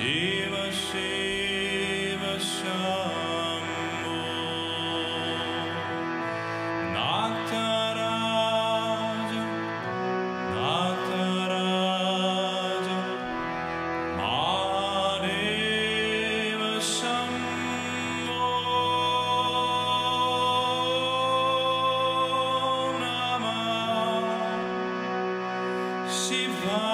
Shiva, Shiva, Shambhu. Nataraja, Nataraja. Mahadeva, Shambhu. Namah Shivaya.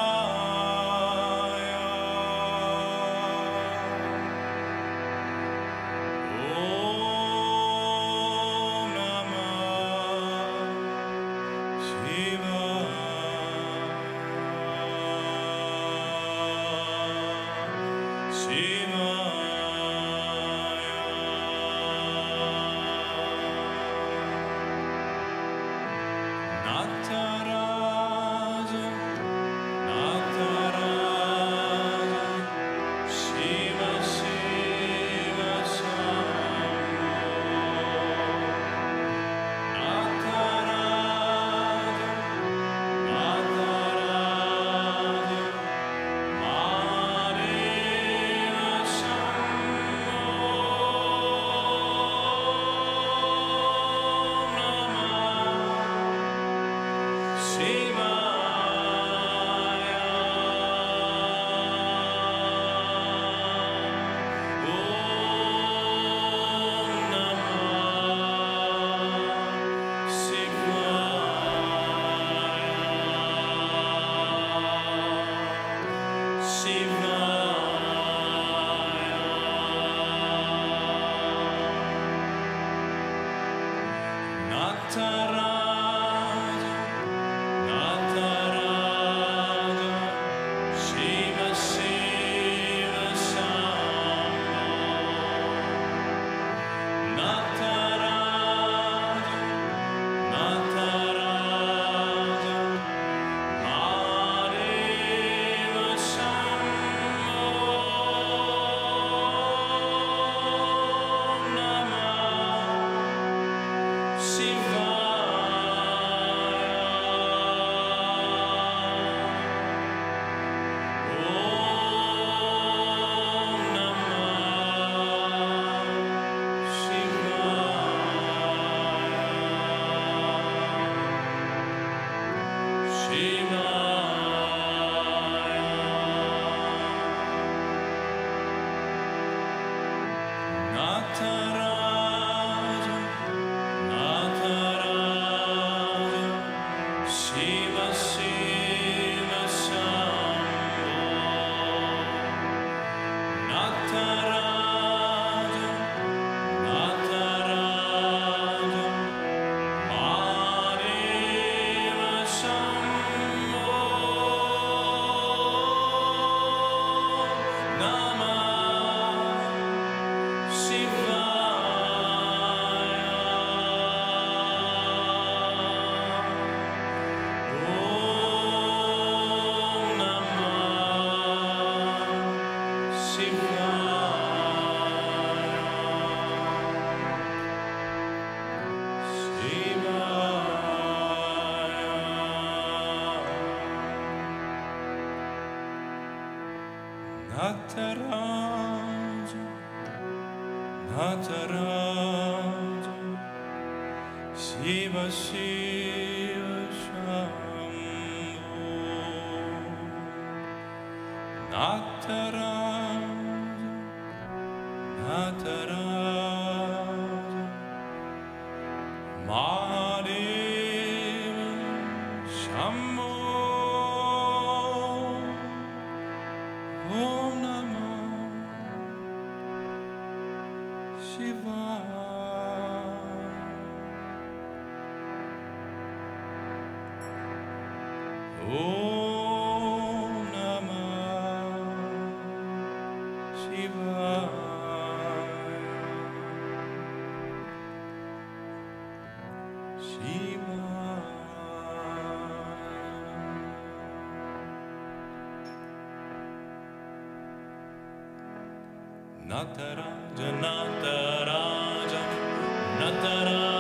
Tara. Nataraja, Nataraja, Shiva Shiva Shambho. Nataraja, Nataraja, नतराज नतराज नतराज